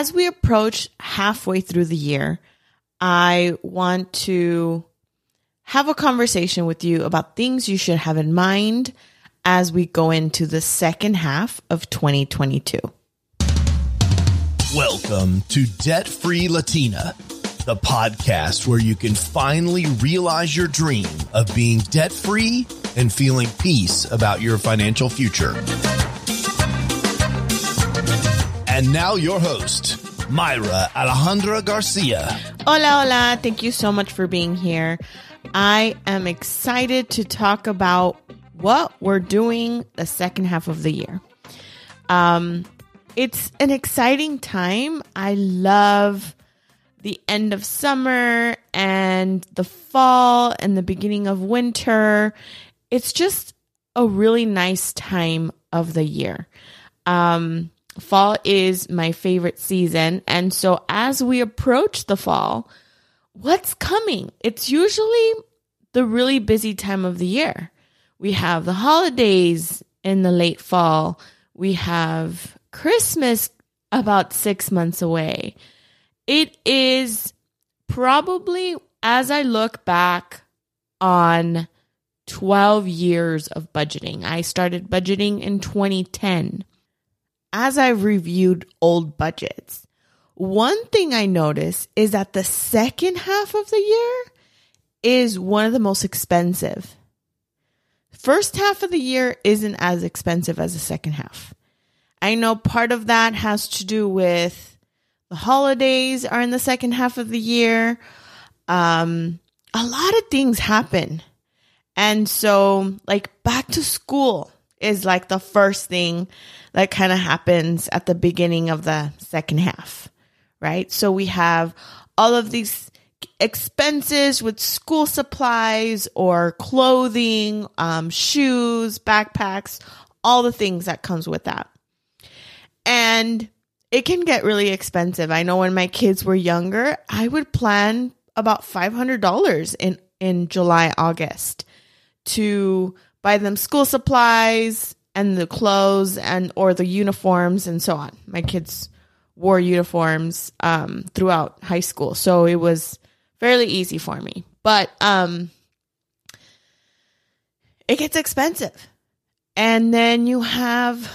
as we approach halfway through the year, I want to have a conversation with you about things you should have in mind as we go into the second half of 2022. Welcome to Debt Free Latina, the podcast where you can finally realize your dream of being debt free and feeling peace about your financial future. And now, your host, Mayra Alejandra Garcia. Hola, hola. Thank you so much for being here. I am excited to talk about what we're doing the second half of the year. Um, it's an exciting time. I love the end of summer and the fall and the beginning of winter. It's just a really nice time of the year. Um, fall is my favorite season. And so as we approach the fall, what's coming? It's usually the really busy time of the year. We have the holidays in the late fall. We have Christmas about six months away. It is probably, as I look back on 12 years of budgeting, I started budgeting in 2010 as I've reviewed old budgets, one thing I notice is that the second half of the year is one of the most expensive. First half of the year isn't as expensive as the second half. I know part of that has to do with the holidays are in the second half of the year. Um, a lot of things happen. And so, like, back to school is like the first thing that kind of happens at the beginning of the second half, right? So we have all of these expenses with school supplies or clothing, um, shoes, backpacks, all the things that comes with that. And it can get really expensive. I know when my kids were younger, I would plan about $500 in, in July, August to buy them school supplies, and the clothes and or the uniforms and so on. My kids wore uniforms um, throughout high school, so it was fairly easy for me. But um, it gets expensive, and then you have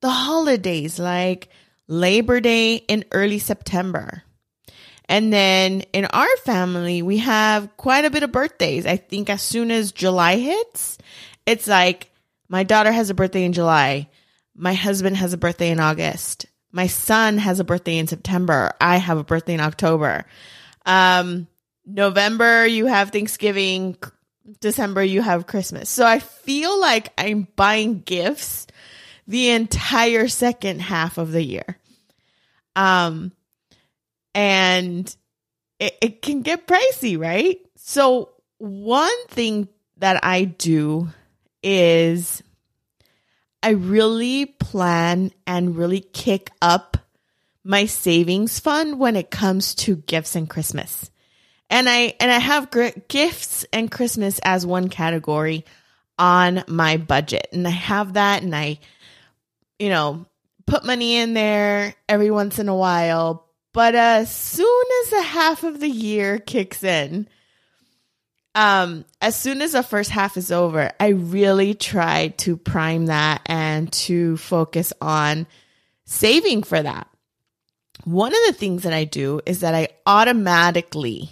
the holidays like Labor Day in early September. And then in our family, we have quite a bit of birthdays. I think as soon as July hits, it's like my daughter has a birthday in July. My husband has a birthday in August. My son has a birthday in September. I have a birthday in October. Um, November, you have Thanksgiving. December, you have Christmas. So I feel like I'm buying gifts the entire second half of the year. Um, and it, it can get pricey, right? So one thing that I do is I really plan and really kick up my savings fund when it comes to gifts and Christmas. And I and I have gifts and Christmas as one category on my budget. And I have that and I you know, put money in there every once in a while, but as soon as the half of the year kicks in, um, as soon as the first half is over, I really try to prime that and to focus on saving for that. One of the things that I do is that I automatically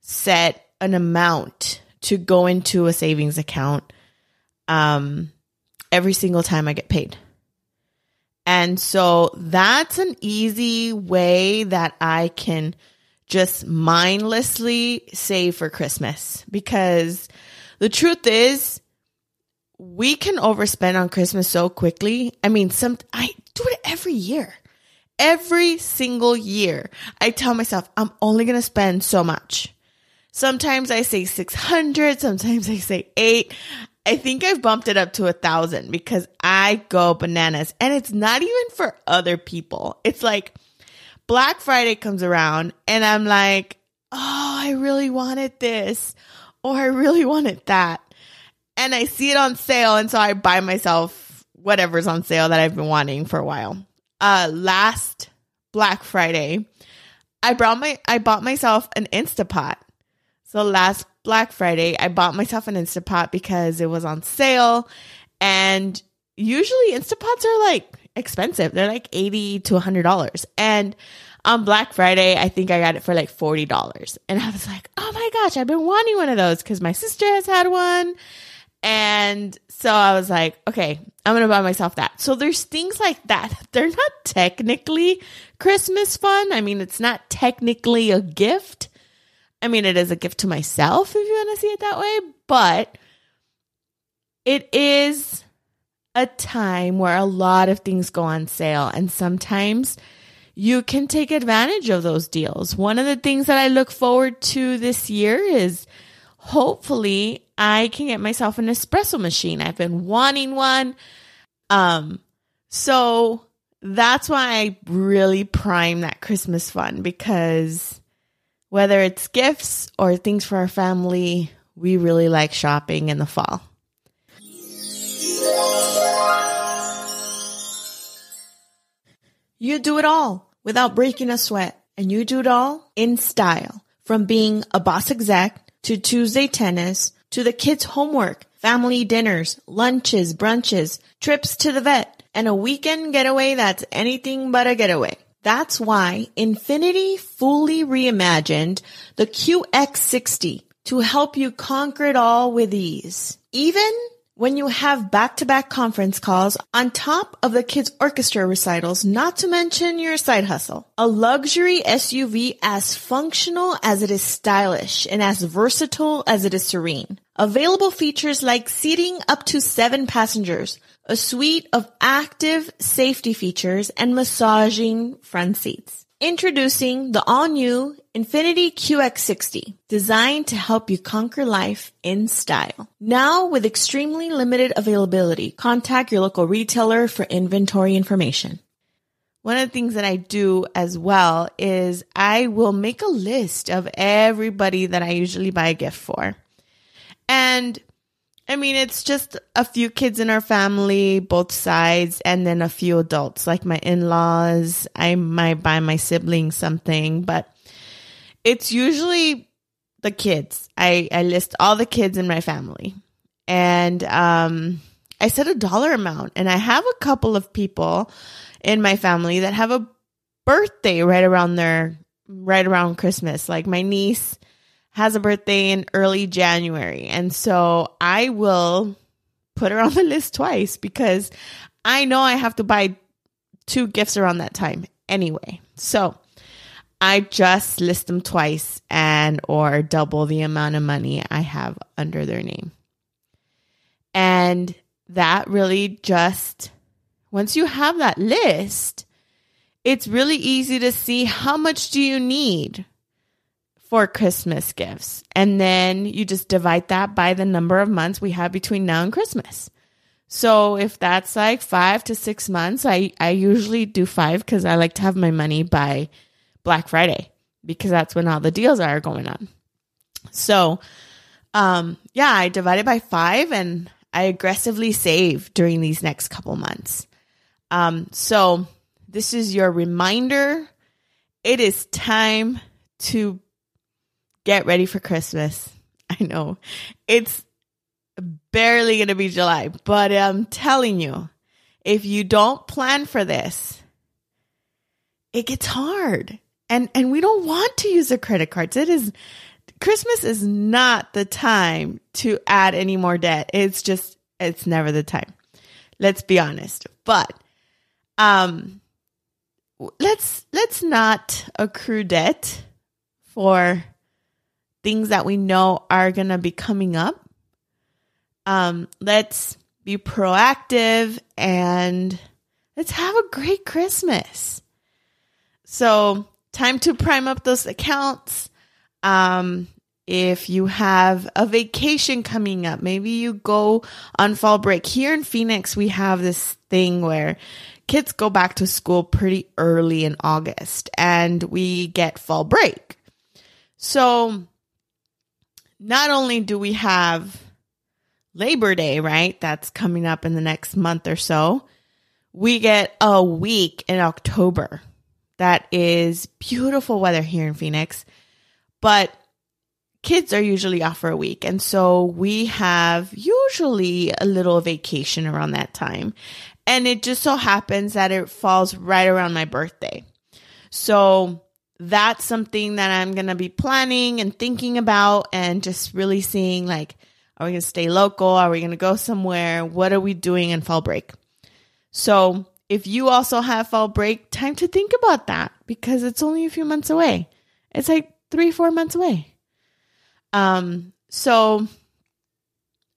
set an amount to go into a savings account um, every single time I get paid. And so that's an easy way that I can just mindlessly save for Christmas because the truth is we can overspend on Christmas so quickly. I mean, some I do it every year. Every single year, I tell myself I'm only going to spend so much. Sometimes I say 600, sometimes I say 8. I think I've bumped it up to a thousand because I go bananas and it's not even for other people. It's like Black Friday comes around and I'm like, oh, I really wanted this or I really wanted that. And I see it on sale. And so I buy myself whatever's on sale that I've been wanting for a while. Uh, last Black Friday, I brought my I bought myself an Instapot. So last Black Friday, I bought myself an Instapot because it was on sale and usually Instapots are like expensive. They're like 80 to $100. And on Black Friday, I think I got it for like $40. And I was like, oh my gosh, I've been wanting one of those because my sister has had one. And so I was like, okay, I'm going to buy myself that. So there's things like that. They're not technically Christmas fun. I mean, it's not technically a gift. I mean, it is a gift to myself if you want to see it that way, but it is a time where a lot of things go on sale and sometimes you can take advantage of those deals. One of the things that I look forward to this year is hopefully I can get myself an espresso machine. I've been wanting one. Um so that's why I really prime that Christmas fun because whether it's gifts or things for our family, we really like shopping in the fall. You do it all without breaking a sweat, and you do it all in style. From being a boss exec to Tuesday tennis to the kids' homework, family dinners, lunches, brunches, trips to the vet, and a weekend getaway that's anything but a getaway. That's why Infiniti fully reimagined the QX60 to help you conquer it all with ease. Even when you have back-to-back conference calls on top of the kids' orchestra recitals, not to mention your side hustle. A luxury SUV as functional as it is stylish and as versatile as it is serene. Available features like seating up to seven passengers, a suite of active safety features, and massaging front seats. Introducing the all-new Infiniti QX60, designed to help you conquer life in style. Now with extremely limited availability, contact your local retailer for inventory information. One of the things that I do as well is I will make a list of everybody that I usually buy a gift for. And I mean, it's just a few kids in our family, both sides, and then a few adults, like my in laws. I might buy my siblings something, but it's usually the kids. I, I list all the kids in my family. And um, I set a dollar amount, and I have a couple of people in my family that have a birthday right around their right around Christmas. Like my niece has a birthday in early January. And so I will put her on the list twice because I know I have to buy two gifts around that time anyway. So I just list them twice and or double the amount of money I have under their name. And that really just once you have that list, it's really easy to see how much do you need for Christmas gifts. And then you just divide that by the number of months we have between now and Christmas. So if that's like five to six months, I, I usually do five because I like to have my money by Black Friday because that's when all the deals are going on. So, um, yeah, I divided by five and I aggressively save during these next couple months. Um, so this is your reminder. It is time to get ready for Christmas. I know it's barely going to be July, but I'm telling you, if you don't plan for this, it gets hard. And and we don't want to use the credit cards. It is Christmas is not the time to add any more debt. It's just it's never the time. Let's be honest. But um let's let's not accrue debt for things that we know are going to be coming up. Um, let's be proactive and let's have a great Christmas. So, time to prime up those accounts. Um, if you have a vacation coming up, maybe you go on fall break. Here in Phoenix, we have this thing where kids go back to school pretty early in August and we get fall break. So not only do we have Labor Day, right? That's coming up in the next month or so. We get a week in October that is beautiful weather here in Phoenix, but kids are usually off for a week. And so we have usually a little vacation around that time. And it just so happens that it falls right around my birthday. So that's something that I'm going to be planning and thinking about and just really seeing like, are we going to stay local? Are we going to go somewhere? What are we doing in fall break? So if you also have fall break, time to think about that because it's only a few months away. It's like three, four months away. Um, so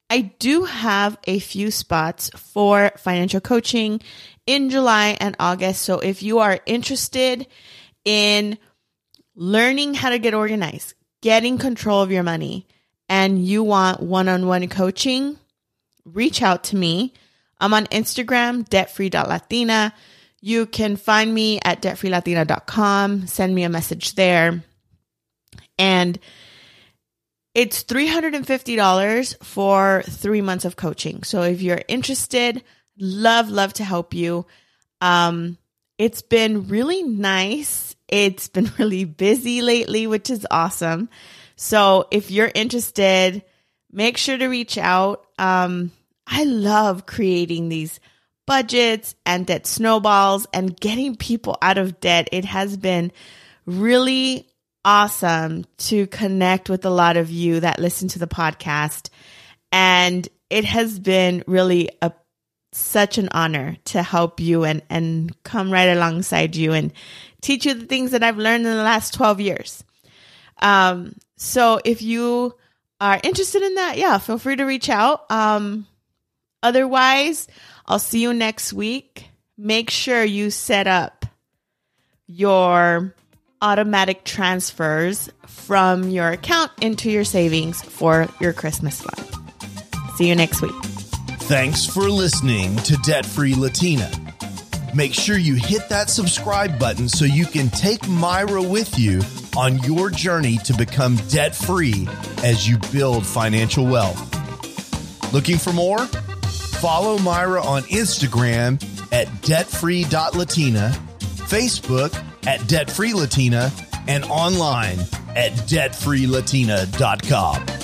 I do have a few spots for financial coaching in July and August. So if you are interested in learning how to get organized, getting control of your money, and you want one on one coaching, reach out to me. I'm on Instagram, debtfree.latina. You can find me at debtfreelatina.com. Send me a message there. And it's $350 for three months of coaching. So if you're interested, love, love to help you. Um, it's been really nice. It's been really busy lately, which is awesome. So if you're interested, make sure to reach out. Um, I love creating these budgets and debt snowballs and getting people out of debt. It has been really awesome to connect with a lot of you that listen to the podcast. And it has been really a such an honor to help you and, and come right alongside you and teach you the things that I've learned in the last 12 years. Um, so if you are interested in that, yeah, feel free to reach out. Um, otherwise, I'll see you next week. Make sure you set up your automatic transfers from your account into your savings for your Christmas fund. See you next week. Thanks for listening to Debt Free Latina. Make sure you hit that subscribe button so you can take Mayra with you on your journey to become debt free as you build financial wealth. Looking for more? Follow Mayra on Instagram at debtfree.latina, Facebook at debtfreelatina, and online at debtfreelatina.com.